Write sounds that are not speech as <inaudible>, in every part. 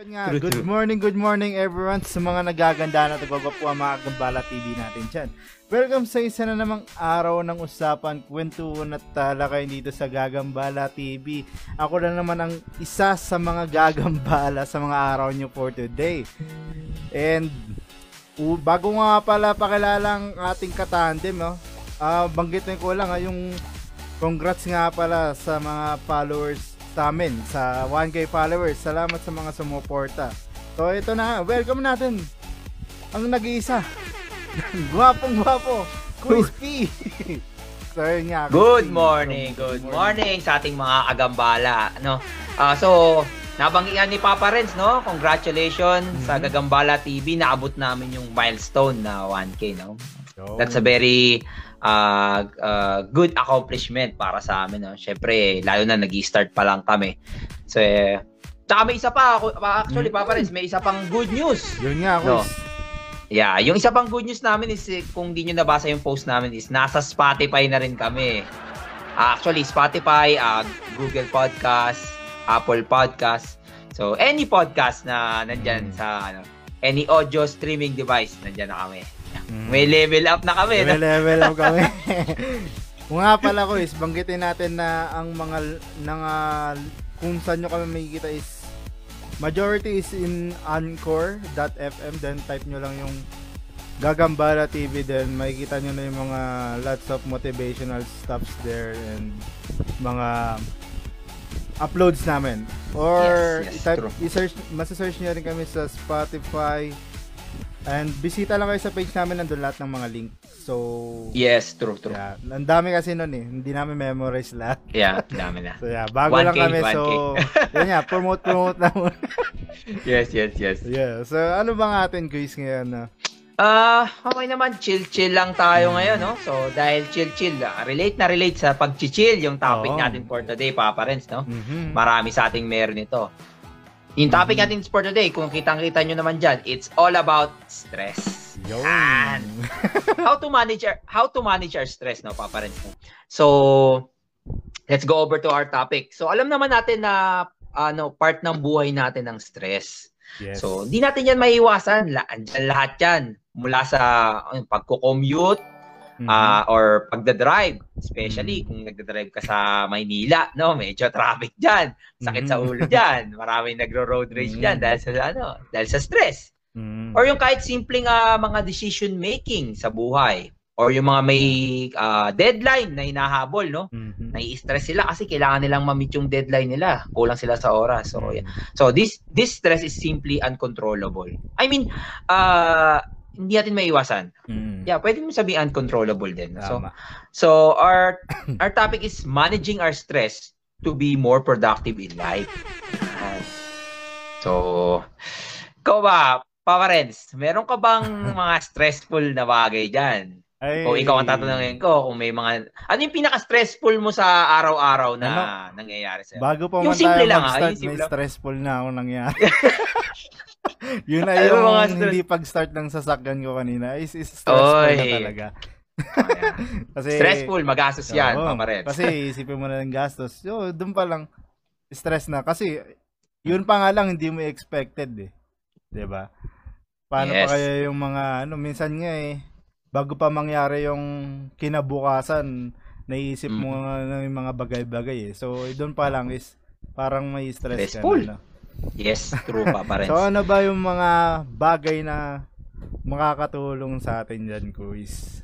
Nga, good morning, good morning everyone sa mga nagaganda na ang mga Gambala TV natin dyan. Welcome sa isa na namang araw ng usapan, kwentuhan at talakay dito sa Gagambala TV. Ako na naman ang isa sa mga gagambala sa mga araw nyo for today. And uh, bago nga pala pakilala ang ating katandem, no? Uh, banggitin ko lang ha, yung congrats nga pala sa mga followers sa amin sa 1K followers. Salamat sa mga sumuporta. So ito na, welcome natin ang nag-iisa. <laughs> Gwapong gwapo, <laughs> so yun nga. Good morning, good morning sa ating mga agambala. No? Uh, so, nabanggihan ni Papa Renz, no? Congratulations mm-hmm. sa Gagambala TV. Naabot namin yung milestone na 1K, no? That's a very uh, uh, good accomplishment para sa amin. No? Siyempre, lalo na nag-start pa lang kami. So, eh, Tsaka may isa pa, actually, Papa Renz, may isa pang good news. Yun nga, no? Yeah, yung isa pang good news namin is eh, kung di nyo nabasa yung post namin is nasa Spotify na rin kami. Uh, actually, Spotify, uh, Google Podcast, Apple Podcast. So, any podcast na nandyan mm. sa ano, any audio streaming device, nandyan na kami. May level up na kami. May no? level up kami. <laughs> Kung nga pala ko is, banggitin natin na ang mga, nang, uh, kung saan nyo kami makikita is, majority is in Anchor.fm, then type nyo lang yung Gagambala TV then makikita nyo na yung mga lots of motivational stuffs there and mga uploads namin. Or yes, yes, i-type, i-search, masa-search nyo rin kami sa Spotify, And bisita lang kayo sa page namin, nandun lahat ng mga link. So, yes, true, true. Yeah, ang dami kasi noon eh. Hindi namin memorize lahat. Yeah, dami na. so yeah, bago 1K, lang kami. 1K. So, <laughs> yun nga, promote, promote na muna. <laughs> yes, yes, yes. Yeah, so ano bang atin quiz ngayon na? Ah, uh, okay naman, chill-chill lang tayo ngayon, no? So, dahil chill-chill, uh, relate na relate sa pag-chill yung topic Oo. natin for today, Papa Renz, no? Mm-hmm. Marami sa ating meron ito. Yung topic mm-hmm. natin for today, kung kitang-kita nyo naman dyan, it's all about stress. Yun. <laughs> how to manage our, how to manage our stress, no, Papa Renz. So, let's go over to our topic. So, alam naman natin na ano, part ng buhay natin ng stress. Yes. So, hindi natin yan maiiwasan. La- lahat yan. Mula sa uh, pagko-commute, mm-hmm. uh, or pagda-drive, especially mm-hmm. kung nagda-drive ka sa Maynila, no, medyo traffic diyan, sakit mm-hmm. sa ulo diyan, maraming nagro-road rage mm-hmm. diyan dahil sa ano, dahil sa stress. Mm-hmm. Or yung kahit simpleng uh, mga decision making sa buhay or yung mga may uh, deadline na hinahabol, no? Mm-hmm. Nai-stress sila kasi kailangan nilang ma-meet yung deadline nila. Kulang sila sa oras. So, yeah. So, this this stress is simply uncontrollable. I mean, uh, hindi natin maiwasan. Mm. Yeah, pwede mo sabihin uncontrollable din. So so our our topic is managing our stress to be more productive in life. So, ko ba, Papa Renz, meron ka bang <laughs> mga stressful na bagay diyan? Ay, kung ikaw ang tatanungin ko, kung may mga... Ano yung pinaka-stressful mo sa araw-araw na ano? nangyayari sa'yo? Bago pa man tayo lang, mag-start, may stressful na ako nangyari. <laughs> <laughs> yun na yung mga hindi pag-start ng sasakyan ko kanina. Is, is stressful Oy. na talaga. <laughs> kasi, Stressful, magastos yan, oh, pamaret. kasi <laughs> isipin mo na ng gastos. So, doon pa lang, stress na. Kasi, yun pa nga lang, hindi mo expected eh. ba diba? Paano yes. pa kaya yung mga, ano, minsan nga eh, bago pa mangyari yung kinabukasan, naiisip mo mm. nga ng mga bagay-bagay eh. So, doon pa lang is, parang may stress Stressful. ka na. Yes, true pa pa rin. so ano ba yung mga bagay na makakatulong sa atin dyan, Kuis?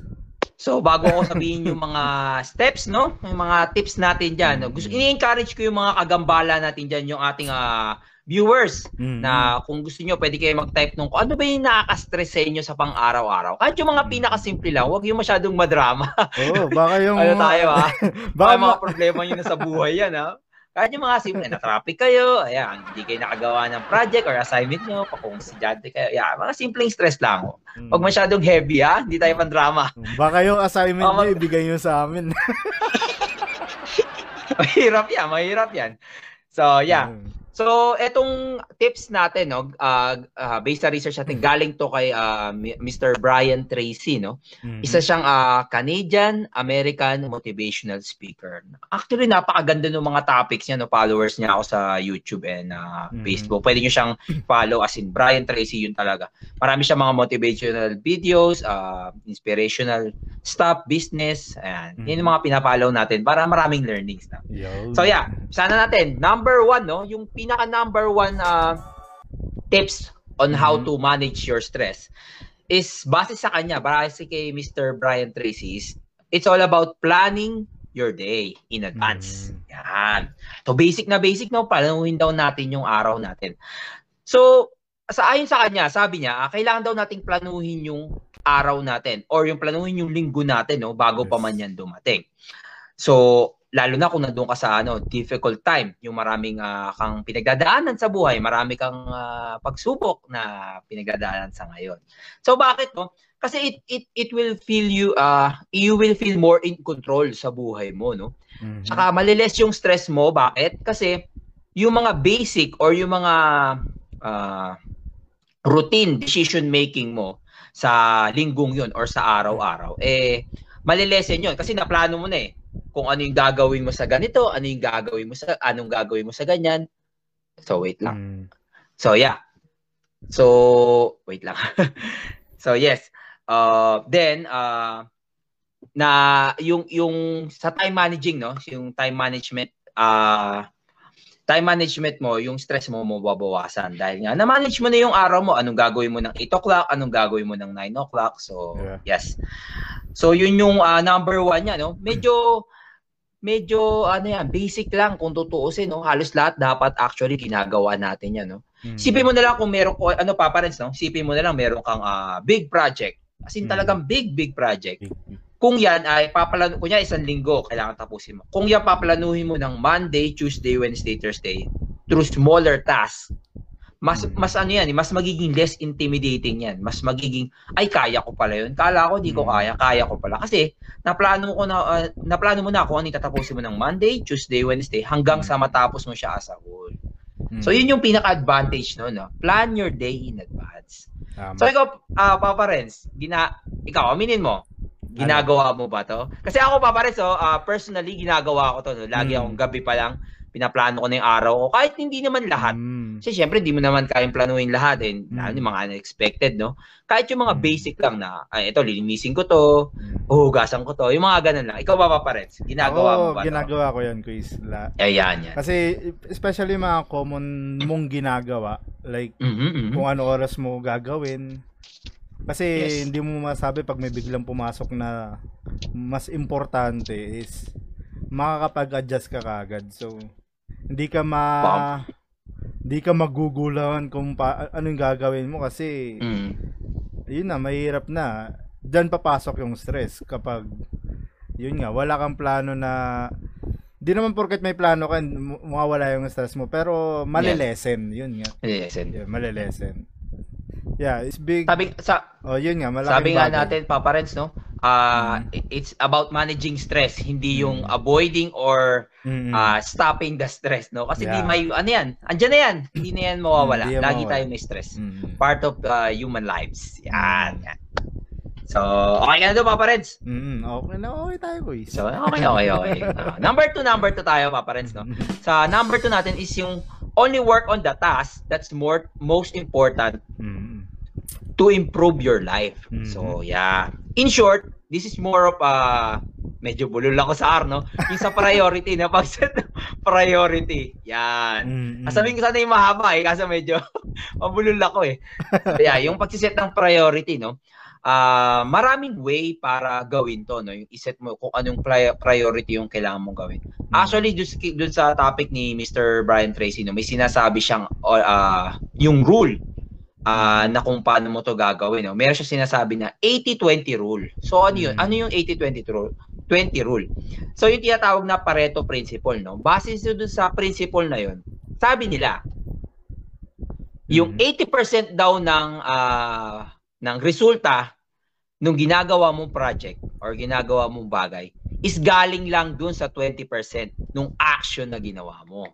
So, bago ko sabihin yung mga steps, no? Yung mga tips natin dyan. No? Gusto, ini-encourage ko yung mga kagambala natin dyan, yung ating uh, viewers, mm-hmm. na kung gusto nyo, pwede kayo mag-type nung ano ba yung nakaka-stress sa inyo sa pang-araw-araw. Kahit yung mga mm. pinakasimple lang, huwag yung masyadong madrama. Oo, oh, baka yung... <laughs> ano tayo, ha? <laughs> baka mga problema nyo na sa buhay yan, ha? Kahit yung mga simple, na-traffic kayo, ayan, hindi kayo nakagawa ng project or assignment nyo, kung estudyante kayo, ayan, mga simpleng stress lang. Hmm. Huwag masyadong heavy, ha? Hindi tayo man drama. Baka yung assignment oh, nyo, ibigay nyo sa amin. <laughs> mahirap yan, mahirap yan. So, yeah. Hmm. So, etong tips natin, no, uh, uh, based sa research natin, galing to kay uh, Mr. Brian Tracy, no? Mm-hmm. Isa siyang uh, Canadian-American motivational speaker. Actually, napakaganda ng mga topics niya, no? Followers niya ako sa YouTube and uh, mm-hmm. Facebook. Pwede niyo siyang follow as in Brian Tracy, yun talaga. Marami siyang mga motivational videos, uh, inspirational stuff, business, ayan. Mm-hmm. Yan yung mga pinapollow natin para maraming learnings na. Yo. So, yeah. Sana natin. Number one, no? Yung pinaka number one uh, tips on how mm-hmm. to manage your stress is base sa kanya, base kay Mr. Brian Tracy is it's all about planning your day in advance. Mm. Yan. So basic na basic no, planuhin daw natin yung araw natin. So sa ayon sa kanya, sabi niya, ah, kailangan daw nating planuhin yung araw natin or yung planuhin yung linggo natin no bago yes. pa man yan dumating. So lalo na kung nandoon ka sa ano difficult time, yung maraming uh, kang pinagdadaanan sa buhay, marami kang uh, pagsubok na pinagdadaanan sa ngayon. So bakit no? Kasi it it it will feel you uh you will feel more in control sa buhay mo, no? Mm-hmm. Saka maliles yung stress mo, bakit? Kasi yung mga basic or yung mga uh, routine decision making mo sa linggong yun or sa araw-araw, eh, malilesen yun. Kasi naplano mo na eh kung ano yung gagawin mo sa ganito, ano yung gagawin mo sa anong gagawin mo sa ganyan. So wait lang. Mm. So yeah. So wait lang. <laughs> so yes. Uh then uh na yung yung sa time managing no, yung time management uh time management mo, yung stress mo mababawasan dahil nga na-manage mo na yung araw mo, anong gagawin mo ng 8 o'clock, anong gagawin mo ng 9 o'clock. So, yeah. yes. So, yun yung uh, number one niya, no? Medyo medyo ano yan, basic lang kung tutuusin, no? Halos lahat dapat actually ginagawa natin yan, no? Mm-hmm. Sipin mo na lang kung meron ano pa parents, no? Sipin mo na lang meron kang uh, big project. As in mm-hmm. talagang big big project. Kung yan ay papalano kunya isang linggo kailangan tapusin mo. Kung yan paplanuhin mo ng Monday, Tuesday, Wednesday, Thursday through smaller tasks, mas mm. mas ano yan, eh, mas magiging less intimidating yan. Mas magiging ay kaya ko pala 'yun. Kala ko di ko mm. kaya, kaya ko pala kasi naplano ko na uh, naplano mo na kung ano tatapusin mo ng Monday, Tuesday, Wednesday hanggang sa mm. matapos mo siya as a whole. So yun yung pinaka-advantage no, no. Plan your day in advance. Um, so ikaw uh, Papa Renz, gina ikaw aminin mo, ginagawa mo ba to? Kasi ako Papa Renz, oh, uh, personally ginagawa ko to no. Lagi mm. akong gabi pa lang pinaplano ko na yung araw ko. Kahit hindi naman lahat. Mm. Kasi syempre, hindi mo naman kayang planuhin lahat. Eh. Mm. Lalo yung mga unexpected, no? Kahit yung mga mm. basic lang na, ay, ito, lilinisin ko to, mm. uhugasan ko to, yung mga ganun lang. Ikaw ba, Papa Reds? Ginagawa Oo, mo ba ginagawa to? ko yan, Quiz. La- Ayan, yan. Kasi, especially mga common mong ginagawa, like, mm-hmm, mm-hmm. kung ano oras mo gagawin, kasi yes. hindi mo masabi pag may biglang pumasok na mas importante is makakapag-adjust ka kagad. So, hindi ka ma hindi ka magugulangan kung pa, ano yung gagawin mo kasi mm. yun na mahirap na diyan papasok yung stress kapag yun nga wala kang plano na di naman porket may plano ka mawawala yung stress mo pero malilesen yeah. yun nga malilesen yeah, malilesen yeah it's big sabi sa oh yun nga malaking sabi nga natin Papa Renz no uh, mm. it's about managing stress, hindi yung mm. avoiding or mm. uh, stopping the stress, no? Kasi yeah. di may, ano yan, andyan na yan, hindi na yan mawawala. Mm, Lagi mawawala. tayo may stress. Mm. Part of uh, human lives. Yan, yan. So, okay ka na doon, Papa Reds? Mm, okay na, okay tayo, boys. So, okay, okay, okay. Uh, <laughs> number two, number two tayo, Papa Reds, no? Sa number two natin is yung only work on the task that's more most important mm to improve your life. Mm-hmm. So, yeah. In short, this is more of a uh, medyo bulol ako sa R, no? Yung sa priority <laughs> na pag-set priority. Yan. Mm-hmm. Sabihin ko sana yung mahaba eh, kasi medyo <laughs> mabulol ako eh. So, <laughs> yeah, yung pag-set ng priority, no? Uh, maraming way para gawin to, no? Yung iset mo kung anong priority yung kailangan mong gawin. Mm-hmm. Actually, dun, dun sa topic ni Mr. Brian Tracy, no, may sinasabi siyang uh, yung rule uh, na kung paano mo to gagawin. No? Meron siya sinasabi na 80-20 rule. So ano yun? Mm. Ano yung 80-20 rule? 20 rule. So yung tinatawag na Pareto principle, no? Base doon sa principle na yun, sabi nila, yung 80% mm. daw ng uh, ng resulta nung ginagawa mong project or ginagawa mong bagay is galing lang dun sa 20% nung action na ginawa mo.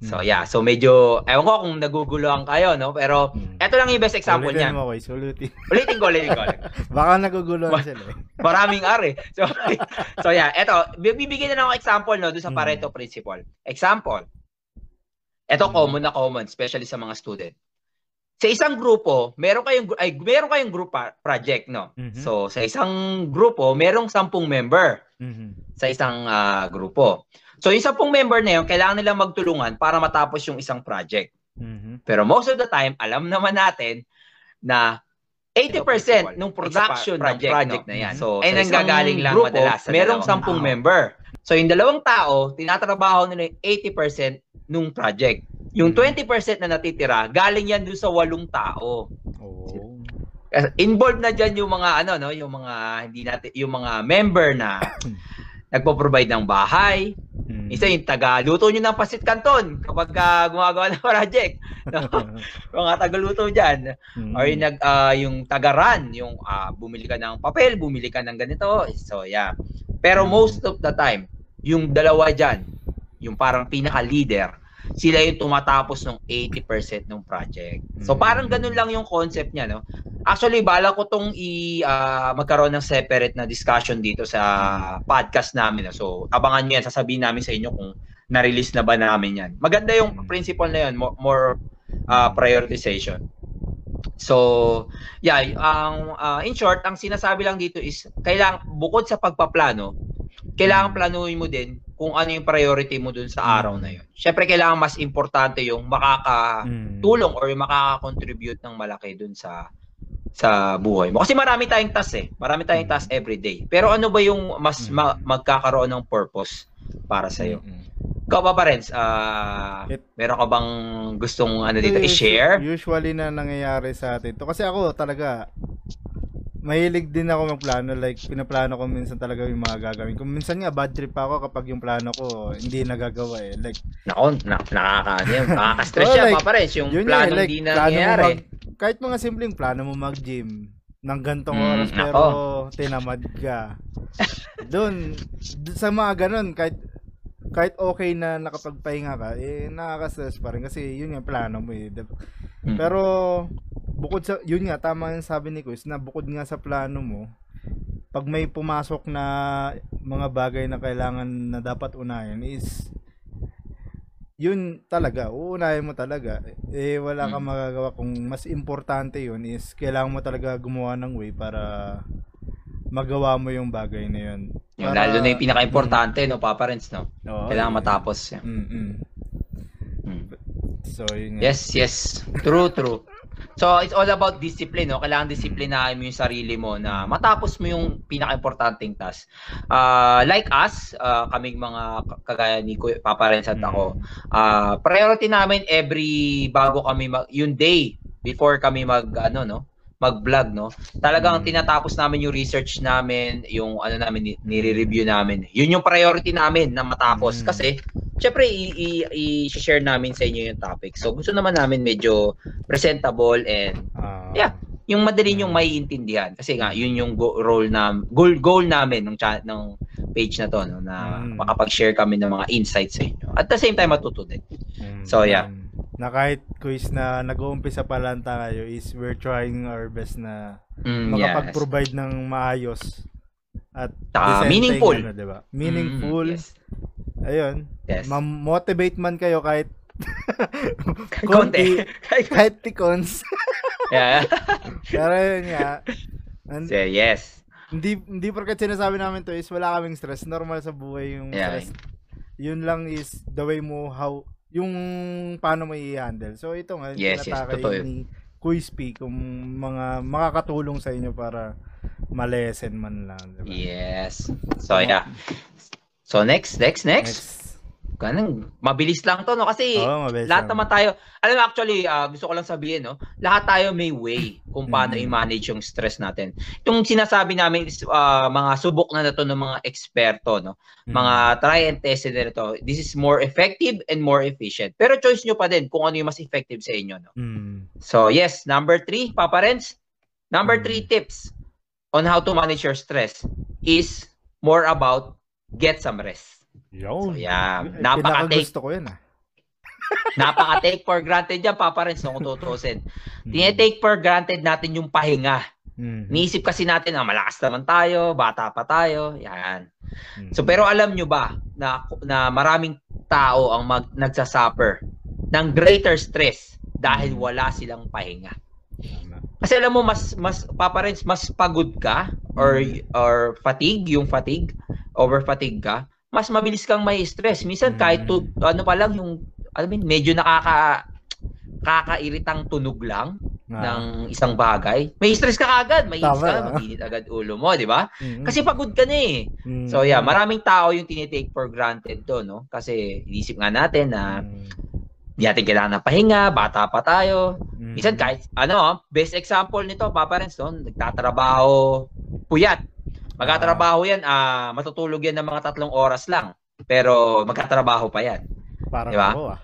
So Mm. yeah, so medyo ewan ko kung naguguluhan kayo no, pero Mm. eto lang yung best example Ulitin niyan. mo, Kois. Ulitin. Ulitin ko, ulitin ko. <laughs> Baka naguguluhan sila eh. <laughs> Maraming R eh. So, <laughs> so yeah, eto, bibigyan na ako example no doon sa Mm. Pareto principle. Example. Eto Mm. common na common, especially sa mga student. Sa isang grupo, meron kayong ay meron kayong group project, no? Mhm. So, sa isang grupo, merong sampung member Mhm. sa isang ah, grupo. So, yung sampung member na yun, kailangan nilang magtulungan para matapos yung isang project. Mhm. Pero most of the time, alam naman natin na 80% ng production ng project, project no? na yan. Mhm. So, Ay, nanggagaling lang grupo, madalas sa merong dalawang sampung tao. member. So, yung dalawang tao, tinatrabaho nila yung 80% nung project. Yung Mhm. 20% na natitira, galing yan doon sa walong tao. Oo. Kasi Involved na diyan yung mga ano no, yung mga hindi natin yung mga member na <clears throat> nagpo-provide ng bahay. Mhm. Isa yung taga-luto nyo ng pasit canton kapag ah, gumagawa ng project. No? <laughs> mga taga-luto diyan. Mhm. Or yung nag ah, yung taga-run, yung ah, bumili ka ng papel, bumili ka ng ganito. So yeah. Pero Mm. most of the time, yung dalawa diyan, yung parang pinaka-leader, sila yung tumatapos ng 80% ng project. So Mm. parang ganun lang yung concept niya, no? Actually, bala ko tong i ah, magkaroon ng separate na discussion dito sa podcast namin. No? So abangan niyo yan, sasabihin namin sa inyo kung na-release na ba namin yan. Maganda yung Mm. principle na yun, more, more ah, prioritization. So, yeah, ang ah, in short, ang sinasabi lang dito is kailangan bukod sa pagpaplano, kailangan Mm. planuhin mo din kung ano yung priority mo dun sa Mm. araw na yun. Syempre kailangan mas importante yung makaka Mhm. tulong or yung makaka-contribute ng malaki dun sa sa buhay mo. Kasi marami tayong task eh. Marami tayong Mm. task every day. Pero ano ba yung mas Mm. ma- magkakaroon ng purpose para sa iyo? Ikaw ba, Parents? ah It- meron ka bang gustong ano dito i-share? Usually na nangyayari sa atin to. Kasi ako talaga, mahilig din ako magplano. Like, pinaplano ko minsan talaga yung mga gagawin ko. Minsan nga, bad trip ako kapag yung plano ko hindi nagagawa eh. Like, Nako, na, nakaka, <laughs> nakaka-stress Oh, siya, like, pa Parents. Yung yun plano nga, like, hindi nangyayari. mag, kahit mga simpleng plano mo mag-gym ng gantong Mm, oras pero tinamad ka. <laughs> Doon, sa mga ganun, kahit kahit okay na nakapagpahinga ka, eh nakaka-stress pa rin kasi yun yung plano mo eh. Mm. Pero bukod sa yun nga tama yung sabi ni Chris na bukod nga sa plano mo, pag may pumasok na mga bagay na kailangan na dapat unahin is yun talaga, uunahin mo talaga. Eh, wala kang Mm. magagawa kung mas importante yun is kailangan mo talaga gumawa ng way para magawa mo yung bagay na yun. Yung Para- lalo na yung pinaka-importante, no, pa Parents, no? Oo, Kailangan eh. matapos. Mm-mm. Mm. So, yun nga. Yes, yes. True, true. So, it's all about discipline, no? Kailangan disiplinahin mo yung sarili mo na matapos mo yung pinaka-importanting task. Ah, like us, ah, kaming mga kagaya ni Papa Renz at ako, ah, priority namin every bago kami mag, yung day before kami mag ano no mag-vlog no talagang Mm. tinatapos namin yung research namin yung ano namin ni- nire-review namin yun yung priority namin na matapos Mm. kasi syempre i-share namin sa inyo yung topic so gusto naman namin medyo presentable and Ah, Yeah. yung madali yung Mm. maiintindihan kasi nga yun yung go- role na goal goal namin ng cha- ng page na to no na Mm. makapag-share kami ng mga insights sa inyo at the same time matuto din Mm, So, yeah. Na kahit quiz na nag-uumpisa pa lang tayo is we're trying our best na Mm, yes. makapag-provide ng maayos at decenteng meaningful. ano, diba? Meaningful. Mm, yes. Ayun. Yes. Ma-motivate man kayo kahit <laughs> Konti. <laughs> kahit tikons. <laughs> yeah. Pero yun nga. and So, yes. hindi hindi porket sinasabi namin to is wala kaming stress. Normal sa buhay yung Yeah. stress. Yun lang is the way mo how yung paano mo i-handle. So ito nga, Yes, yes, totoo yun. ni Quizpy kung mga makakatulong sa inyo para malesen man lang. Diba? Yes. So, yeah. So, next, next, next. Next. Ganun, mabilis lang to, no? Kasi, Oo, mabilis lahat lang. naman tayo, alam mo actually, ah, gusto ko lang sabihin, no? Lahat tayo may way kung paano Mm. i-manage yung stress natin. Itong sinasabi namin is ah, mga subok na na to ng mga eksperto, no? Mm. Mga try and test na to. This is more effective and more efficient. Pero choice nyo pa din kung ano yung mas effective sa inyo, no? Mm. So, yes, number three, Papa Renz. Number Mm. three tips on how to manage your stress is more about get some rest. Yun. So, yeah, Eh, napaka-take Pinakagusto ko yun ah. <laughs> Napaka-take for granted yan, Papa Renz, kung tutusin. Mm. Tinetake for granted natin yung pahinga. Mm. Niisip kasi natin, ah, malakas naman tayo, bata pa tayo, yan. Mm. So, pero alam nyo ba na, na maraming tao ang mag, nagsasuffer ng greater stress dahil Mm. wala silang pahinga. Kasi alam mo mas mas Papa Renz, mas pagod ka or or fatigue, yung fatigue, over fatigue ka, mas mabilis kang may stress. Minsan kahit tu, ano pa lang yung mo, yun, medyo nakaka kakairitang tunog lang Ah. ng isang bagay. May stress ka agad, may Tama, ka, mag-init agad ulo mo, di ba? Mm. Kasi pagod ka na eh. Mm. So yeah, maraming tao yung tinitake for granted to, no? Kasi inisip nga natin na Mm. di natin kailangan ng pahinga, bata pa tayo, Mm. Minsan kahit, ano, best example nito, Papa Renz, no? nagtatrabaho, puyat. Magtatrabaho yan, ah, matutulog yan ng mga tatlong oras lang. Pero magkatrabaho pa yan. Parang Diba? ako ah.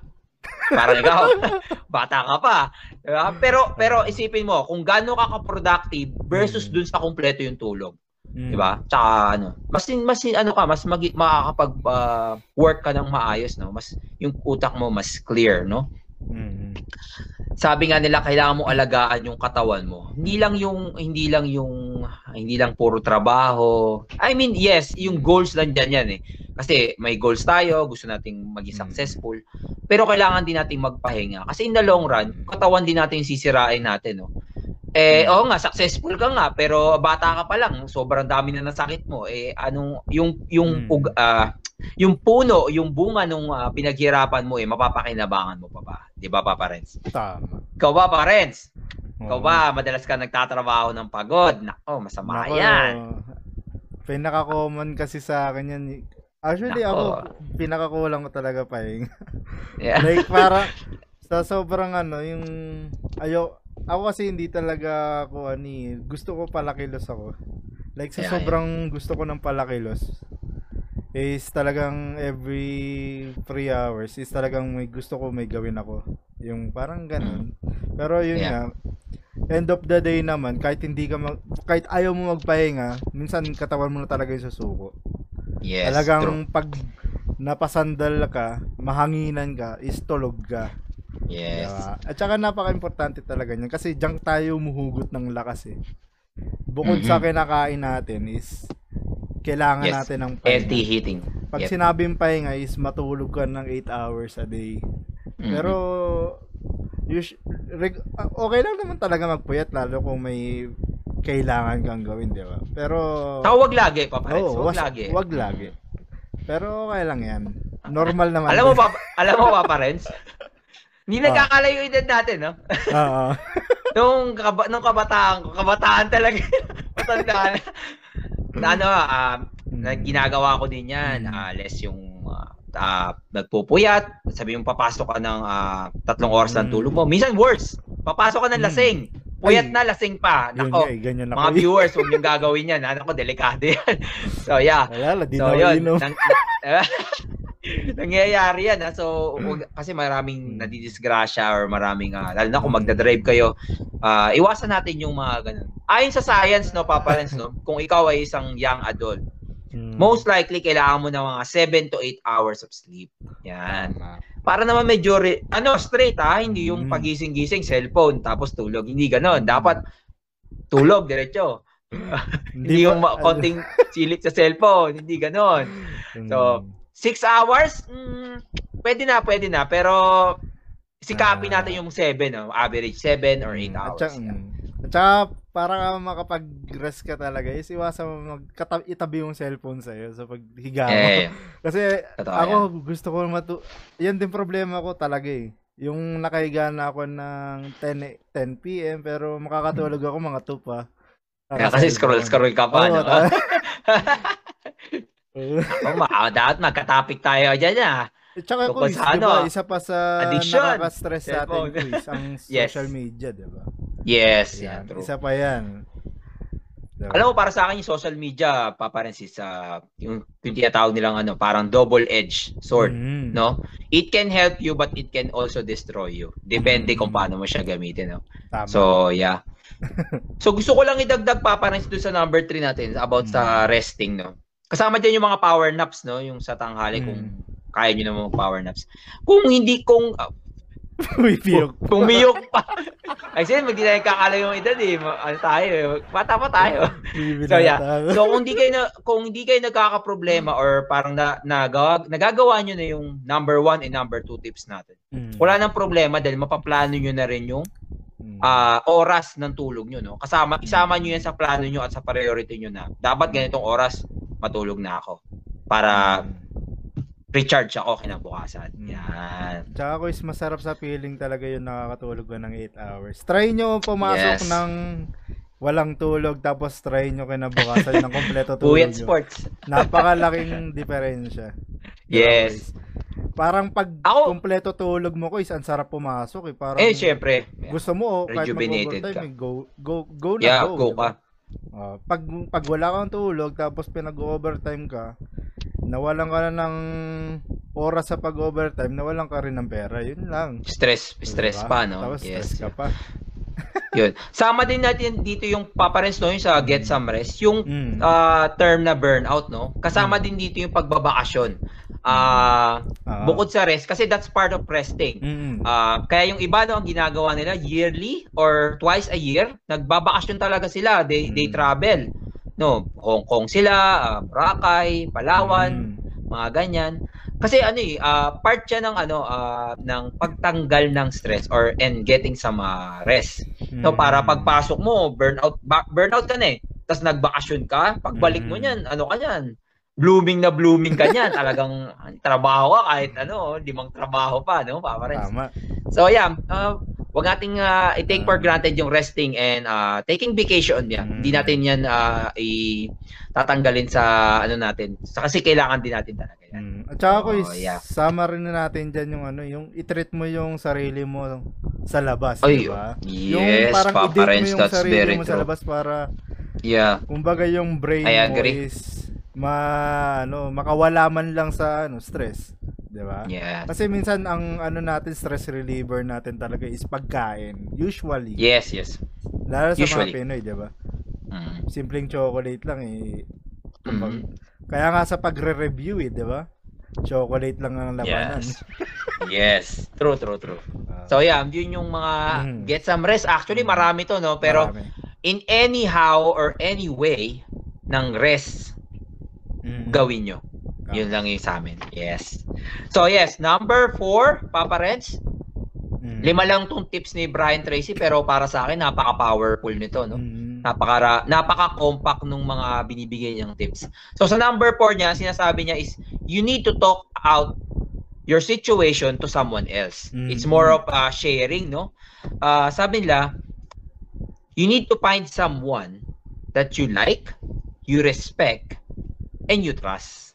Parang ikaw, <laughs> bata ka pa. Diba? Pero, pero isipin mo, kung gaano ka ka-productive versus Mm. dun sa kumpleto yung tulog. Mm. Di ba? Tsaka ano, mas mas ano ka, mas mag, makakapag ah, work ka ng maayos, no? Mas yung utak mo mas clear, no? Mm. Sabi nga nila kailangan mo alagaan yung katawan mo. Hindi lang yung hindi lang yung hindi lang puro trabaho. I mean, yes, yung goals lang diyan yan eh. Kasi may goals tayo, gusto nating maging Mm. successful. Pero kailangan din nating magpahinga kasi in the long run, katawan din natin sisirain natin, no. Eh, Mm. oo nga, successful ka nga, pero bata ka pa lang, sobrang dami na ng sakit mo. Eh, anong, yung, yung, Mm. ug- ah, yung puno, yung bunga nung ah, pinaghirapan mo, eh, mapapakinabangan mo pa ba? Di ba, Papa Renz? Tama. Ikaw ba, Parents? Ikaw Oo. ba, madalas ka nagtatrabaho ng pagod? Nako, masama Nako, yan. Pinaka-common kasi sa akin yan. Actually, Nako. ako, pinakakulang ko talaga pahinga. Yeah. like, para <laughs> sa sobrang ano, yung, ayo, ako kasi hindi talaga ako, ani, gusto ko palakilos ako. Like, sa Yeah, sobrang gusto ko ng palakilos, is talagang every 3 hours, is talagang may gusto ko may gawin ako. Yung parang ganun. Pero yun Yeah. nga, end of the day naman, kahit hindi ka mag, kahit ayaw mo magpahinga, minsan katawan mo na talaga yung susuko. Yes, Talagang true. pag napasandal ka, mahanginan ka, is tulog ka. Yes. Diba? At saka napaka-importante talaga niyan kasi diyan tayo muhugot ng lakas eh. Bukod sa Mhm. kinakain natin is kailangan Yes. natin ng Healthy pahinga. heating. Pag Yep. sinabing pahinga is matulog ka ng 8 hours a day. Mhm. Pero us- reg- ah, okay lang naman talaga magpuyat lalo kung may kailangan kang gawin, di ba? Pero Saka wag lagi, Papa. Oo, wag was- lagi. Wag lagi. Pero okay lang yan. Normal naman. Alam mo. Papa, alam mo, Papa Renz? Hindi Ah. nagkakalayo yung edad natin, no? Oo. <laughs> Nung, kaba, nung kabataan ko, kabataan talaga. <laughs> Matanda na. na ano, ah, Mm. ginagawa ko din yan. Ah, less yung ah, ah, nagpupuyat. Sabi yung papasok ka ng ah, tatlong oras ng tulog mo. Minsan worse. Papasok ka ng Mm. lasing. Puyat na, lasing pa. Yun Nako, eh, ganyan ako. mga eh. viewers, huwag niyong gagawin yan. Ano ko, delikado <laughs> yan. so, yeah. Wala, di So, na yun. Nang, nangyayari yan. Ha? So, wag- kasi maraming Mm. nadidisgrasya or maraming, ah, lalo na kung magdadrive kayo, ah, iwasan natin yung mga ganun. Ayon sa science, no, Papa Renz, no, kung ikaw ay isang young adult, Mm. most likely kailangan mo ng mga 7 to 8 hours of sleep. Yan. Para naman medyo, re- ano, straight ha, hindi yung Mm. pagising-gising, cellphone, tapos tulog. Hindi ganon. Dapat tulog, diretso. Hindi yung ma- konting silip sa cellphone. Hindi ganon. Mm. So, 6 hours, mm, pwede na, pwede na. Pero, sikapin Ah. natin yung 7, no? average 7 or 8 Mm, At hours. saka, Yan. mm. At saka, para ka makapag-rest ka talaga, is iwasan mo itabi yung cellphone sa'yo sa paghiga mo. Eh, <laughs> Kasi totoo ako yan. gusto ko matu... Yan din problema ko talaga eh. Yung nakahiga na ako ng 10, a- 10 p.m. pero makakatulog ako mga 2 pa. Kaya kasi scroll-scroll ka pa, Oo, no? <laughs> Oh, ma- dapat magka-topic tayo dyan, ah. At saka Tungkol quiz, sa di ba? ano, Isa pa sa addiction, nakaka-stress sa ating cellphone. quiz, ang <laughs> Yes. social media, di ba? Yes, Yan, yan, true. Isa pa yan. Diba? Alam mo, para sa akin yung social media, Papa Rensis, sa yung, yung tinatawag nilang ano, parang double-edged sword, Mhm. no? It can help you, but it can also destroy you. Depende Mm. kung paano mo siya gamitin, no? Tama. So, yeah. <laughs> so, gusto ko lang idagdag, Papa Rensis, doon sa number 3 natin, about Mm. sa resting, no? Kasama dyan yung mga power naps, no? Yung sa tanghali, Mm. kung kaya nyo naman power naps. Kung hindi, kung uh, Uy, piyok. kung miyok pa. Kasi hindi tayo kakalayo yung edad eh. Ano tayo eh. Bata pa tayo. So, yeah. So kung hindi kayo na, kung hindi kayo nagkakaproblema or parang na, nagawa, nagagawa nyo na yung number one and number two tips natin. Mm. Wala nang problema dahil mapaplano nyo na rin yung Mm. ah, oras ng tulog nyo. No? Kasama, isama nyo yan sa plano nyo at sa priority nyo na dapat ganitong oras matulog na ako para Mm. recharge ako kinabukasan. Mm. Yan. Tsaka is masarap sa feeling talaga yung nakakatulog ka ng 8 hours. Try nyo pumasok Yes. ng walang tulog tapos try nyo kinabukasan ng kompleto <laughs> tulog Puyat nyo. Sports. Napakalaking diferensya. Yes. Parang pag Ako- kompleto tulog mo ko is ang sarap pumasok eh. Parang Eh, syempre. gusto mo oh, kahit mag-overtime, eh, go, go, go na Yeah, go. go diba? ka. Ah, pag, pag wala kang tulog tapos pinag-overtime ka, nawalan ka na ng oras sa pag-overtime, nawalan ka rin ng pera. Yun lang. Stress, stress Diba? pa, no? Tapos stress Yes. ka pa. Yun. Sama din natin dito yung paparents no, yung sa Get Some Rest, yung Mm. ah, term na burnout, no? Kasama din dito yung pagbabakasyon. Ah, Ah. bukod sa rest kasi that's part of resting. Mm. Ah, kaya yung iba no, ang ginagawa nila yearly or twice a year, nagbabakasyon talaga sila. They they Mm. travel. No, Hong Kong sila, ah, Boracay, Palawan, Mm. Mga ganyan. Kasi ano eh, ah, part siya ng ano ah, ng pagtanggal ng stress or and getting some ah, rest. No, Mm. para pagpasok mo, burnout ba- burnout ka na eh. Tapos nagbakasyon ka, pagbalik mo Mm. niyan, ano ka niyan? Blooming na blooming ka niyan. <laughs> Talagang trabaho ka kahit ano, limang trabaho pa, no? Papares. Tama. So yeah, uh, wag nating uh, i-take for Ah. granted yung resting and uh, taking vacation niya. Mm. Hindi natin yan uh, i tatanggalin sa ano natin. Sa kasi kailangan din natin talaga yan. Mm. At saka ko Oh, is, yeah. sama rin na natin dyan yung ano, yung i-treat mo yung sarili mo sa labas, Ay, di ba? Yes, yung parang Papa i-date mo Renz, yung that's sarili very mo sa true. labas para Yeah. kumbaga yung brain I mo is ma ano, makawala man lang sa ano, stress, 'di ba? Yeah. Kasi minsan ang ano natin stress reliever natin talaga is pagkain. Usually. Yes, yes. Lalo sa Usually. mga Pinoy, 'di ba? Mm. Simpleng chocolate lang eh. Kumbaga- Mhm. Kaya nga sa pagre-review eh, 'di ba? Chocolate lang ang labanan. Yes. <laughs> yes. True, true, true. Ah, So yeah, yun yung mga Mhm. get some rest. Actually, marami to, no? Pero marami. in any how or any way ng rest, Mm. gawin nyo. Yun lang yung sa amin. Yes. So yes, number four, Papa Renz. Mm. Lima lang tong tips ni Brian Tracy pero para sa akin napaka-powerful nito, no? Mm. Napaka napaka-compact nung mga binibigay niyang tips. So sa number four niya, sinasabi niya is you need to talk out your situation to someone else. Mm. It's more of uh, sharing, no? Uh, sabi nila, you need to find someone that you like, you respect, and you trust.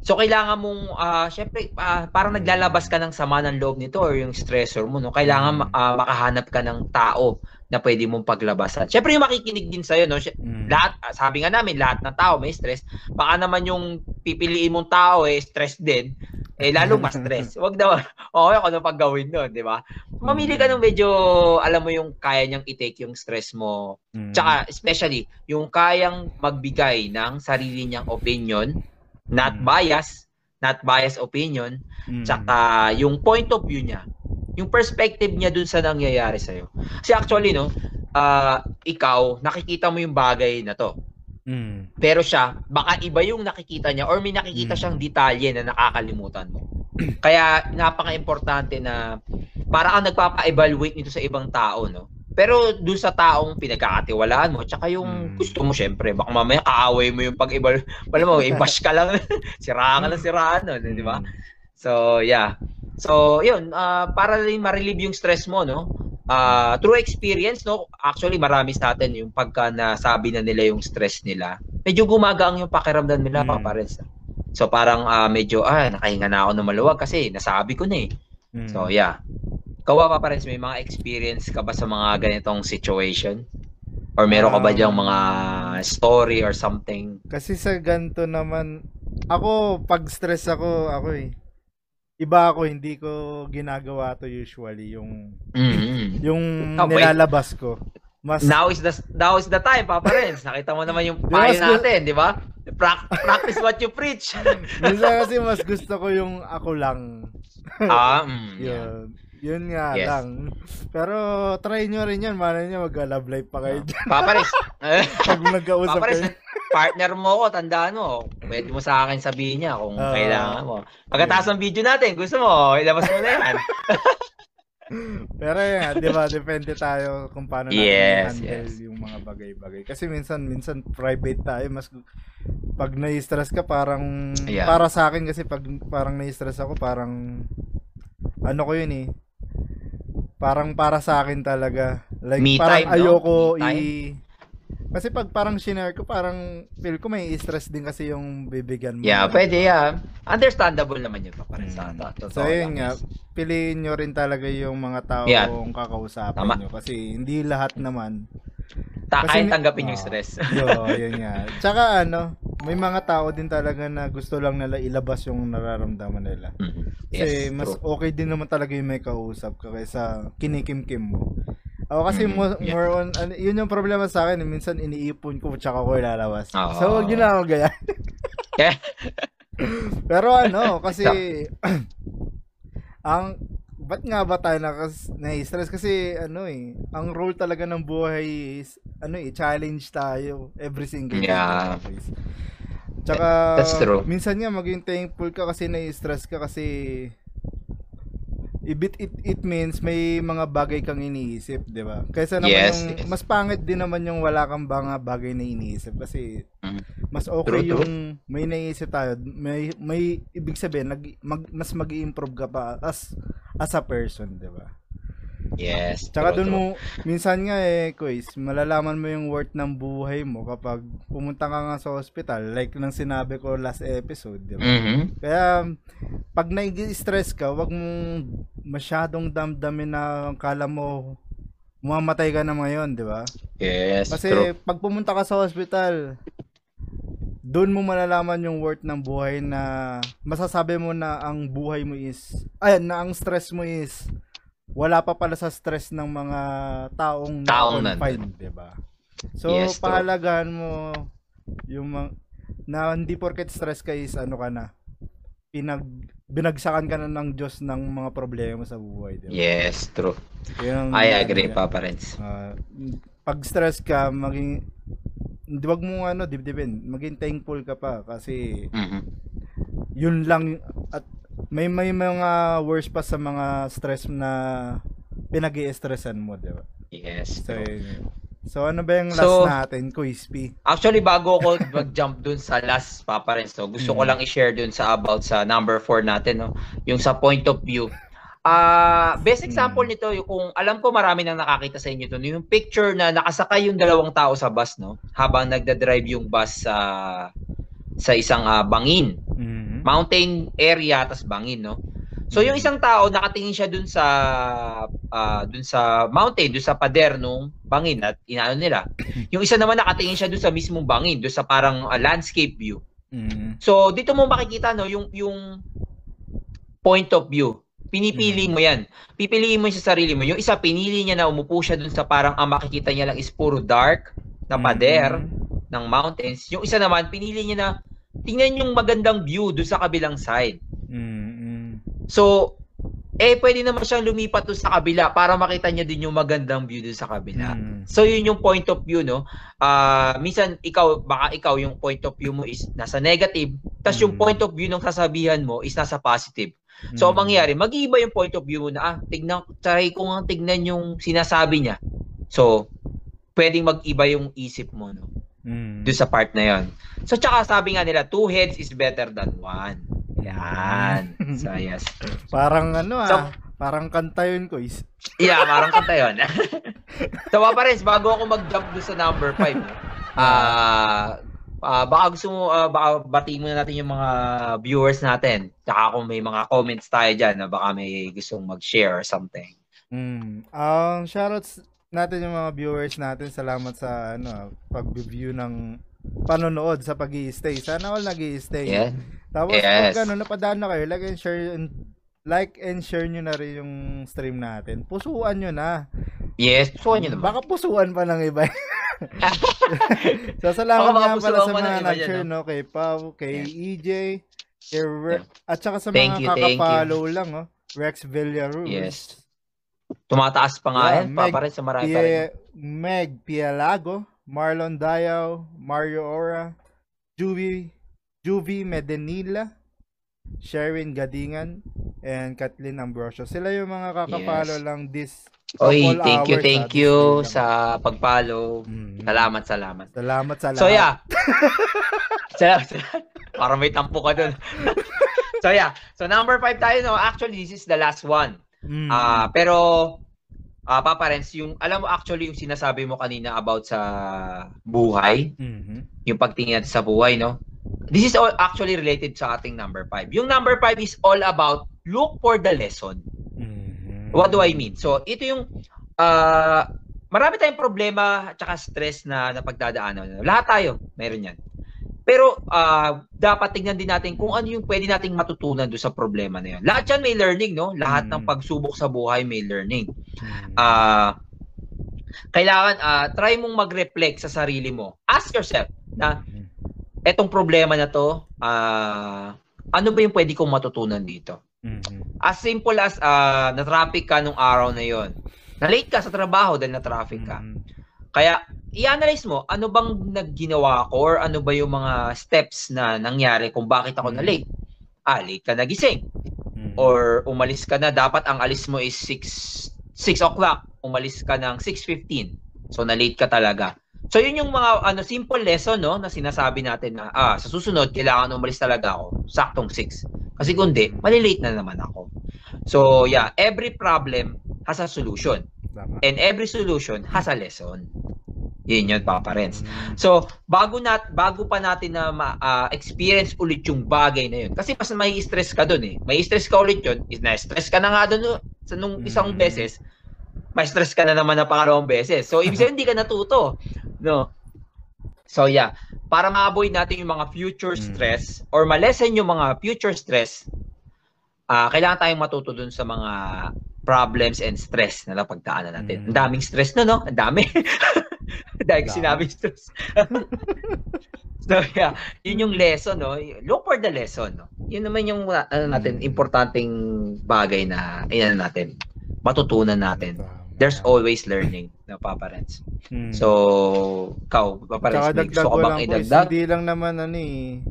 So kailangan mong ah syempre ah, parang naglalabas ka ng sama ng loob nito or yung stressor mo no. Kailangan Mm. ah, makahanap ka ng tao na pwede mong paglabasan. Syempre yung makikinig din sa no. Sy- Mm. Lahat ah, sabi nga namin lahat ng tao may stress. Baka naman yung pipiliin mong tao eh stress din. Eh lalong mas stress. <laughs> Wag daw <laughs> okay ako na paggawin doon, di ba? Mamili ka ng medyo alam mo yung kaya niyang i-take yung stress mo Mm. Tsaka especially yung kayang magbigay ng sarili niyang opinion, not Mm. bias, not bias opinion, Mm. tsaka yung point of view niya, yung perspective niya dun sa nangyayari sa Kasi actually no, ah, ikaw nakikita mo yung bagay na to. Mm. Pero siya, baka iba yung nakikita niya or may nakikita Mm. siyang detalye na nakakalimutan mo. Kaya napaka-importante na para kang nagpapa-evaluate nito sa ibang tao, no? Pero doon sa taong pinagkakatiwalaan mo, tsaka yung Mm. gusto mo syempre, baka mamaya kaaway mo yung pag-evaluate. Wala mo, i-bash ka lang, <laughs> siraan ka lang siraan, no? di ba? Mm. So, yeah. So, yun, ah, para rin ma-relieve yung stress mo, no? Ah, through experience, no? Actually, marami sa atin yung pagka nasabi na nila yung stress nila, medyo gumagaang yung pakiramdam nila, Mm. papares. So, parang ah, medyo, ah, nakahinga na ako ng maluwag kasi nasabi ko na eh. Mm. So, yeah. Kawa pa pares, may mga experience ka ba sa mga ganitong situation? Or meron ka ba diyang mga story or something? Kasi sa ganto naman, ako, pag stress ako, ako eh. Iba ako, hindi ko ginagawa to usually. Yung, mm <laughs> yung Oh, nilalabas ko. Mas, Now is the now is the time, Papa Renz. Nakita mo naman yung payo school- natin, di ba? Prac- practice what you preach. <laughs> Minsan kasi mas gusto ko yung ako lang. ah, mm, yeah. Yun nga Yes. lang. Pero try nyo rin yan. Malay nyo mag-love life pa kayo dyan. <laughs> Paparis. <laughs> Pag nagkausap Paparis, kayo. partner mo ko, tandaan mo. Pwede mo sa akin sabihin niya kung Ah. kailangan mo. Pagkatapos ng video natin, gusto mo, ilabas mo na yan. <laughs> Pero yan, di ba, depende tayo kung paano natin Yes, i-handle yes. yung mga bagay-bagay. Kasi minsan, minsan private tayo, mas pag na-stress ka, parang, Yeah. para sa akin kasi pag parang na-stress ako, parang, ano ko yun eh, parang para sa akin talaga. Like, Me parang time, no? ayoko time. i- kasi pag parang shinare ko, parang feel ko may stress din kasi yung bibigyan mo. Yeah, pwede, yeah. Understandable naman yun, paparis sa Mm. to. So, yun nga, piliin nyo rin talaga yung mga tao Yeah. kung kakausapin Tama. nyo. Kasi hindi lahat naman. Ta- Kasi kahit tanggapin yung Ah. stress. Yo, yun nga. Tsaka ano, may mga tao din talaga na gusto lang nila ilabas yung nararamdaman nila. Mhm. Kasi yes, mas true. okay din naman talaga yung may kausap ka kaysa kinikimkim mo. Ako kasi Mhm, mo- yeah. more on, ano, yun yung problema sa akin. eh, Minsan iniipon ko tsaka ko ilalabas. Oo. So, wag yun na ako gaya. <laughs> Pero ano, kasi <clears throat> ang ba't nga ba tayo nakas, na-stress? Kasi ano eh, ang role talaga ng buhay is ano eh, challenge tayo every single day. Yeah. guys. Tsaka, That's true. minsan nga maging thankful ka kasi na-stress ka kasi ibit it, it means may mga bagay kang iniisip, di ba? Kaysa naman Yes, yung, yes. mas pangit din naman yung wala kang mga bagay na iniisip kasi Mhm. mas okay True, true. yung may naisip tayo, may may ibig sabihin nag, mag, mas mag-improve ka pa as as a person, 'di ba? Yes. Tsaka doon mo minsan nga eh, quiz, malalaman mo yung worth ng buhay mo kapag pumunta ka nga sa hospital, like nang sinabi ko last episode, 'di ba? Mhm. Kaya pag nai-stress ka, wag mong masyadong damdamin na kala mo mamatay ka na ngayon, 'di ba? Yes, Kasi true. pag pumunta ka sa hospital, doon mo malalaman yung worth ng buhay na masasabi mo na ang buhay mo is, ay, na ang stress mo is, wala pa pala sa stress ng mga taong Taong na-confine, di ba? So, Yes, true. pahalagahan mo yung mga, na hindi porket stress ka is ano ka na, pinag, binagsakan ka na ng Diyos ng mga problema mo sa buhay, di ba? Yes, true. Yun ang- I ano agree, yan. Papa Renz. Ah, pag stress ka, maging hindi wag mo ano, dibdibin, maging thankful ka pa kasi Mhm. yun lang at may may mga worse pa sa mga stress na pinag-i-stressan mo, di ba? Yes, So, yun. so ano ba yung last So- natin, Quispy? Actually, bago ako <laughs> mag-jump dun sa last, Papa Renz, no, gusto ko Mm. lang i-share dun sa about sa number 4 natin, no? yung sa point of view. Ah, best example Mm. nito, yung kung alam ko marami nang nakakita sa inyo to, yung picture na nakasakay yung dalawang tao sa bus, no? Habang nagda-drive yung bus sa sa isang ah, bangin. Mhm. mountain area tas bangin no so yung isang tao nakatingin siya dun sa ah, dun sa mountain dun sa pader nung bangin at inaano nila <coughs> yung isa naman nakatingin siya dun sa mismong bangin dun sa parang ah, landscape view Mhm. so dito mo makikita no yung yung point of view pinipili mo yan pipiliin mo yung sa sarili mo yung isa pinili niya na umupo siya dun sa parang ang makikita niya lang is puro dark na pader Mhm. ng mountains. Yung isa naman, pinili niya na tingnan yung magandang view doon sa kabilang side. Mhm. So, eh, pwede naman siyang lumipat doon sa kabila para makita niya din yung magandang view doon sa kabila. Mhm. So, yun yung point of view, no? Ah, minsan, ikaw, baka ikaw, yung point of view mo is nasa negative, tas yung Mm. point of view ng sasabihan mo is nasa positive. So, ang Mhm. mangyayari, mag-iiba yung point of view mo na, ah, tignan, try ko nga tignan yung sinasabi niya. So, pwedeng mag-iba yung isip mo, no? Mhm. doon sa part na yon. So, tsaka sabi nga nila, two heads is better than one. Yan. <laughs> So, yes. Parang ano ah, So- parang kanta yun, Quiz. <laughs> Yeah, parang kanta yun. <laughs> so, Papa Renz, bago ako mag-jump doon sa number 5, ah, ah, baka gusto mo, ah, baka batiin muna natin yung mga viewers natin. Tsaka kung may mga comments tayo dyan, na baka may gustong mag-share or something. Mm. Um, shoutouts natin yung mga viewers natin. Salamat sa ano, pag-view ng panonood sa pag stay Sana all nag stay Yeah. Tapos Yes. pag ano, napadaan na kayo, like and share and like and share nyo na rin yung stream natin. Pusuan nyo na. Yes, gusto nyo naman. Baka pusuan pa ng iba. <laughs> so, salamat nga pala sa mga nag-share, no? Kay Pau, kay EJ, kay Re- at saka sa Thank mga you. kakapalo lang, oh. Rex Villaruz. Yes. Tumataas pa nga Yeah, yan. Meg- Papa rin sa marami pa rin. Meg Pialago, Marlon Dayaw, Mario Ora, Juvie, Juvie Medenila, Sherin Gadingan, and Kathleen Ambrosio. Sila yung mga kakapalo Yes. lang this Oy, thank you, thank you sa pagpalo. Mm. Salamat, salamat. Salamat sa lahat. So yeah. <laughs> salamat, salamat. Para may tampo ka dun. <laughs> so yeah. So number five tayo, no? Actually, this is the last one. Mm. Ah, pero ah Papa Renz, yung alam mo actually yung sinasabi mo kanina about sa buhay, Mhm. yung pagtingin natin sa buhay, no? This is all actually related sa ating number five. Yung number five is all about look for the lesson. Mhm. What do I mean? So, ito yung ah marami tayong problema at saka stress na napagdadaanan. Lahat tayo, meron yan. Pero ah dapat tingnan din natin kung ano yung pwede nating matutunan do sa problema na yan. Lahat yan may learning, no? Lahat ng Mm. pagsubok sa buhay may learning. Mhm. Ah kailangan ah try mong mag-reflect sa sarili mo. Ask yourself na Mhm. etong problema na to, ah ano ba yung pwede kong matutunan dito? Mhm. As simple as ah na-traffic ka nung araw na yon. Na-late ka sa trabaho dahil na-traffic ka. Mhm. Kaya i-analyze mo ano bang nagginawa ko or ano ba yung mga steps na nangyari kung bakit ako Mm. na-late. Ah, late ka nagising Mhm. or umalis ka na dapat ang alis mo is 6 6 o'clock, umalis ka ng 6:15. So na-late ka talaga. So yun yung mga ano simple lesson no na sinasabi natin na ah sa susunod kailangan umalis talaga ako saktong 6. Kasi kundi malilate na naman ako. So yeah, every problem has a solution Tama. and every solution has a lesson. Yun yun, Papa Renz. So, bago nat bago pa natin na ma-experience ulit yung bagay na yun. Kasi mas may stress ka doon eh. May stress ka ulit yun. Is na-stress ka na nga doon sa nung isang Mm. beses. May stress ka na naman na pangalawang beses. So, ibig sabihin hindi ka natuto. No. So, yeah. Para ma-avoid natin yung mga future Mm. stress or ma-lessen yung mga future stress, ah kailangan tayong matuto dun sa mga problems and stress na napagdaanan natin. Mm. Ang daming stress no, no? Ang dami. <laughs> Dahil ko Dami. sinabi stress. <laughs> so yeah, yun yung lesson, no? Look for the lesson, no? Yun naman yung ano natin, Mm. importanteng bagay na ano natin, matutunan natin. There's always learning, na Papa Renz. Mhm. So, ikaw, Papa Renz, Tsaka may gusto ko bang lang idagdag? hindi lang naman ano eh.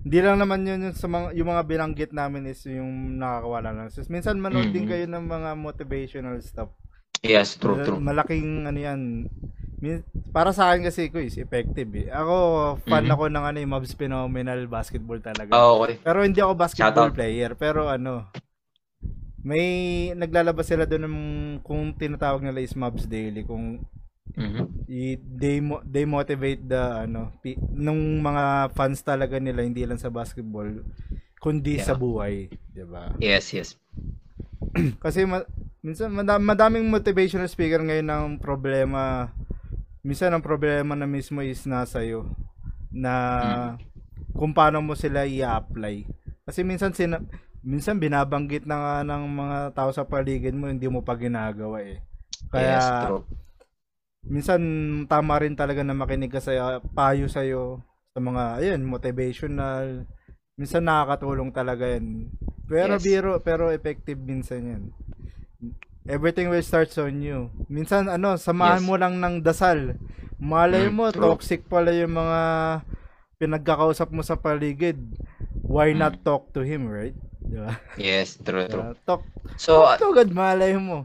Hindi lang naman yun yung, sa mga, yung mga binanggit namin is yung nakakawala lang. So, minsan manood din Mhm. kayo ng mga motivational stuff. Yes, true, Mal- true. Malaking ano yan. Min- Para sa akin kasi ko is effective eh. Ako, fan Mhm. ako ng ano, yung Mavs Phenomenal basketball talaga. Ah, okay. Pero hindi ako basketball player. Pero ano, may naglalabas sila doon ng kung tinatawag nila is Mavs Daily. Kung Mhm. i- they mo- they motivate the ano pi- nung mga fans talaga nila hindi lang sa basketball kundi sa Yeah. buhay, 'di ba? Yes, yes. <clears throat> Kasi ma- minsan mada- madaming motivational speaker ngayon ng problema minsan ang problema na mismo is nasa iyo na kung paano mo sila i-apply. Kasi minsan sina minsan binabanggit na nga ng mga tao sa paligid mo hindi mo pa ginagawa eh. Kaya yes, true. Minsan tama rin talaga na makinig ka sa payo sa sa mga ayun motivational. Minsan nakakatulong talaga yan pero Yes. biro pero effective minsan yan everything will starts on you. Minsan ano samahan Yes. mo lang ng dasal. Malay Mm, mo true. toxic pala yung mga pinagkakausap mo sa paligid. Why Mm. not talk to him right? Di ba? Yes, true, true. Uh, talk, So, talk to God malay mo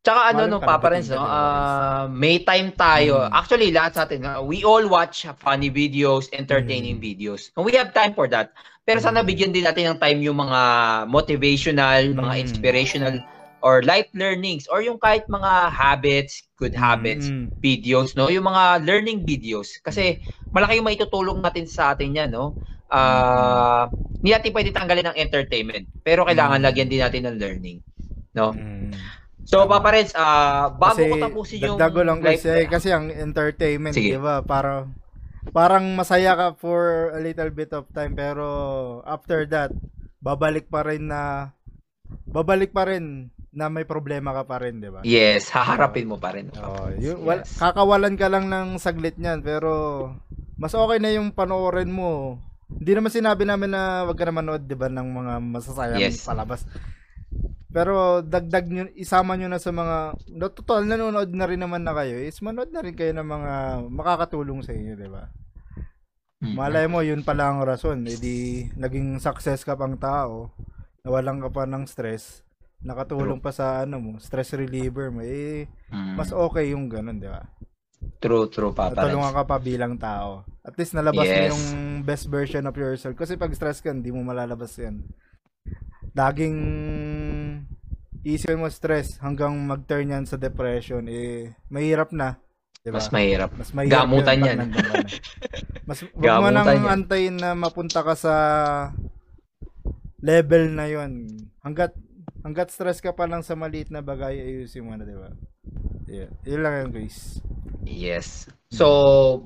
Tsaka ano ka, Papa Renz, no, ah, may time tayo. Mm. Actually, lahat sa atin, ah, we all watch funny videos, entertaining Mm. videos. And we have time for that. Pero sana Mm. bigyan din natin ng time yung mga motivational, mga Mm. inspirational, or life learnings, or yung kahit mga habits, good habits, Mm. videos, no? Yung mga learning videos. Kasi malaki yung maitutulong natin sa atin yan, no? Ah, hindi natin pwede tanggalin ng entertainment. Pero kailangan Mm. lagyan din natin ng learning. No? Mm. So. Papa Renz, ah, bago kasi ko tapusin yung dagdag ko lang life- kasi kasi ang entertainment. 'di ba? Para parang masaya ka for a little bit of time pero after that babalik pa rin na babalik pa rin na may problema ka pa rin, di ba? Yes, haharapin mo pa rin. Oh, yung, wal, Yes. kakawalan ka lang ng saglit niyan, pero mas okay na yung panoorin mo. Hindi naman sinabi namin na wag ka na manood, di ba, ng mga masasayang Yes. palabas. Pero dagdag nyo, isama nyo na sa mga, no, total, nanonood na rin naman na kayo, is manood na rin kayo ng mga makakatulong sa inyo, di ba? Mm. Malay mo, yun pala ang rason. E di, naging success ka pang tao, nawalan ka pa ng stress, nakatulong pa sa ano mo, stress reliever mo, eh, Mm. mas okay yung ganun, di ba? True, true, Natulungan paparents. ka pa bilang tao. At least nalabas mo Yes. yung best version of yourself. Kasi pag stress ka, hindi mo malalabas yan. Laging isipin mo stress hanggang mag-turn yan sa depression, eh, mahirap na. Diba? Mas mahirap. Mas mahirap Gamutan yun yan. <laughs> Mas, wag mo nang yan. antayin na mapunta ka sa level na yon Hanggat, hanggat stress ka pa lang sa maliit na bagay, ayusin mo na, di ba? Yeah. Yun lang yun, guys. Yes. So,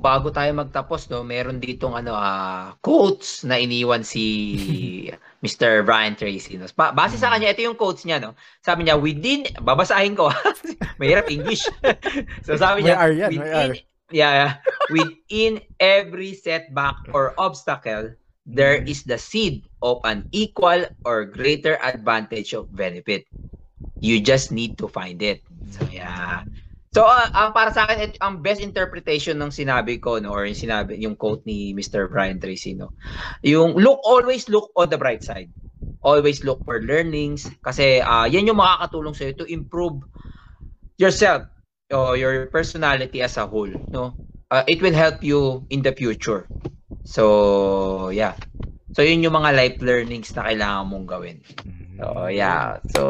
bago tayo magtapos, no, meron ditong ano, ah, quotes na iniwan si <laughs> Mr. Brian Tracy. No? Ba- base sa kanya, ito yung quotes niya, no? Sabi niya, within, babasahin ko, <laughs> mahirap English. <laughs> so, sabi niya, R yan, within, R. yeah, yeah, within every setback or obstacle, there Mm. is the seed of an equal or greater advantage of benefit. You just need to find it. So, yeah. So, ang para sa akin, it, ang best interpretation ng sinabi ko, no, or yung sinabi, yung quote ni Mr. Brian Tracy, no, yung look, always look on the bright side. Always look for learnings. Kasi, ah, yan yung makakatulong sa'yo to improve yourself, or your personality as a whole, no. Ah, it will help you in the future. So, yeah. So, yun yung mga life learnings na kailangan mong gawin. So, yeah. So,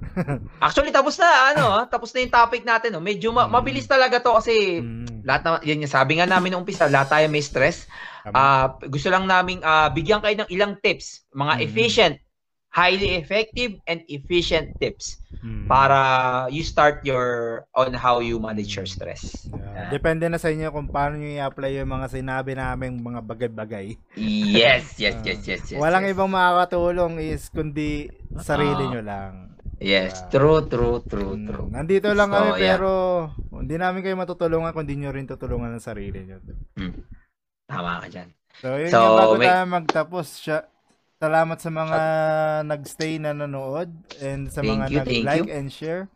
<laughs> actually, tapos na, ano, ah, tapos na yung topic natin. No? Medyo ma- Mm. mabilis talaga to kasi Mm. lahat na, yan yung sabi nga namin nung umpisa, lahat tayo may stress. Ah, gusto lang namin ah, bigyan kayo ng ilang tips, mga Mm. efficient, highly effective and efficient tips Mm. para you start your on how you manage your stress. Yeah. Depende na sa inyo kung paano nyo i-apply yung mga sinabi namin mga bagay-bagay. Yes, yes, <laughs> yes, yes, yes. Walang yes. ibang makakatulong is kundi sarili Ah. nyo lang. Yes, Diba? true, true, true, Mm, true. Nandito lang So, kami yeah. pero hindi namin kayo matutulungan kung di nyo rin tutulungan ng sarili nyo. Mm. Tama ka dyan. So, yun So, yung bago may- tayo magtapos. Siya, salamat sa mga nagstay na nanood and sa Thank mga you, nag-like and share.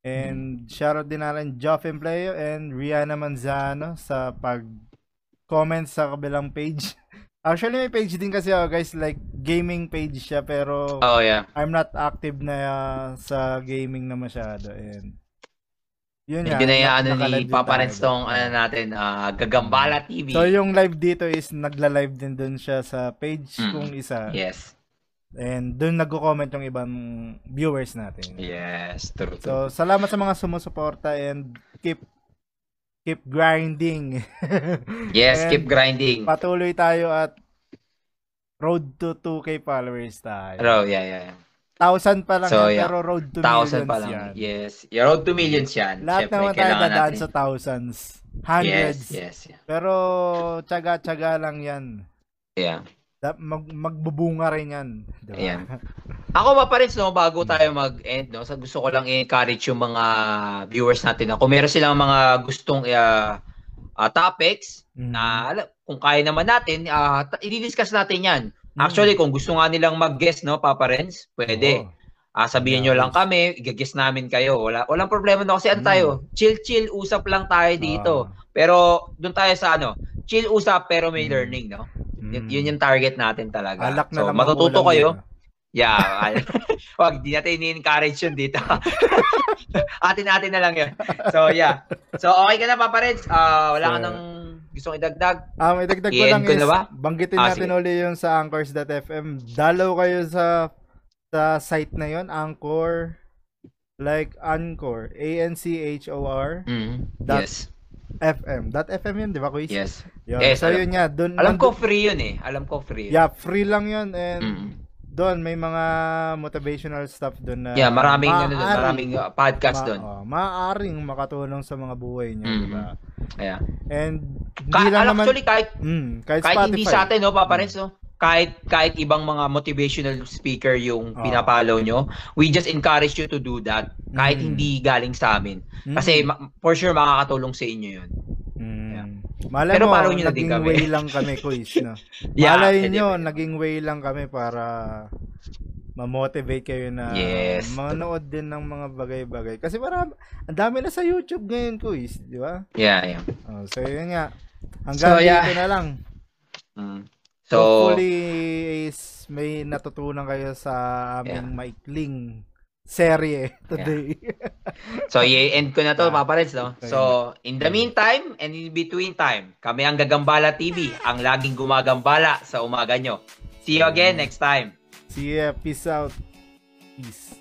And shoutout din natin Joffin Playo and Rihanna Manzano sa pag-comment sa kabilang page. <laughs> Actually, may page din kasi ako guys, like gaming page siya pero Oh, yeah. I'm not active na uh, sa gaming na masyado. And yun. Medyo na yung ano ni Papa Renz tong ano natin, ah, Gagambala TV. So yung live dito is nagla-live din doon siya sa page Mm. kung isa. Yes. And doon nagko-comment yung ibang viewers natin. Yes, true, So true. salamat sa mga sumusuporta and keep keep grinding. <laughs> yes, and keep grinding. Patuloy tayo at road to 2k followers tayo. Pero, yeah, yeah. yeah. Thousand pa lang So, yan, yeah. pero road to Thousand millions pa lang. yan. Yes. Your road to millions yan. Lahat Siyempre, naman tayo dadaan natin. sa thousands. Yes, Hundreds. yes. yeah. Pero tsaga-tsaga lang yan. Yeah. Mag magbubunga rin yan. Diba? Ayan. <laughs> Ako pa pa rin, no, bago tayo mag-end, no, sa gusto ko lang i-encourage yung mga viewers natin na kung meron silang mga gustong uh, uh, topics Mhm. na kung kaya naman natin, uh, i-discuss natin yan. Mm. Actually, kung gusto nga nilang mag-guest, no, Papa Renz, pwede. Oo. Ah, sabihin nyo lang kami, i-guest namin kayo. Wala, walang problema no kasi ano Mm. tayo, chill-chill, usap lang tayo dito. Ah. Pero doon tayo sa ano, chill usap pero may Mm. learning, no? Mm. Yun, yun yung target natin talaga. Alak na so, matututo kayo. dito. Yeah. <laughs> Wag, di natin ini-encourage yun dito. <laughs> Atin-atin na lang yun. So, yeah. So, okay ka na, Papa Reds? Ah, wala ka So, nang gustong idagdag? Ah, may dagdag ko lang is, na ba? banggitin Ah, natin sige. uli yung sa anchors.fm. Dalaw kayo sa sa site na yon Anchor, like Anchor, A-N-C-H-O-R, Mm. That- Yes. FM. Dot FM yun, di ba, Quiz? Yes. Yun. Yes, so, alam yun nga. Dun, Alam ko free yun eh. Alam ko free. yun. Yeah, free lang yun. And Mm. Doon, may mga motivational stuff doon na Yeah, maraming ano doon, maraming uh, podcast ma- doon. oh, maaaring makatulong sa mga buhay niyo, Mm. di ba? Yeah. And hindi Ka- lang naman actually kahit mm, kahit, kahit Spotify. hindi sa atin no, Papa. Renz, no. kahit kahit ibang mga motivational speaker yung Oo. pinapollow nyo, we just encourage you to do that kahit Mm. hindi galing sa amin. Kasi Mm. ma- for sure makakatulong sa inyo 'yun. Malay Pero mo, follow nyo na din kami. way lang kami, quiz, no? <laughs> Yeah, Malay nyo, naging way lang kami para ma-motivate kayo na Yes. manood din ng mga bagay-bagay. Kasi parang, ang dami na sa YouTube ngayon, quiz, di ba? Yeah, yeah. Oh, so, yun nga. Hanggang So, yeah. dito na lang. Mm. So, Hopefully, is may natutunan kayo sa aming maikling serye today. <laughs> so i-end ko na to, Yeah. parents, no? So, in the meantime and in between time, kami ang Gagambala TV, ang laging gumagambala sa umaga nyo. See you again next time. See ya. Peace out. Peace.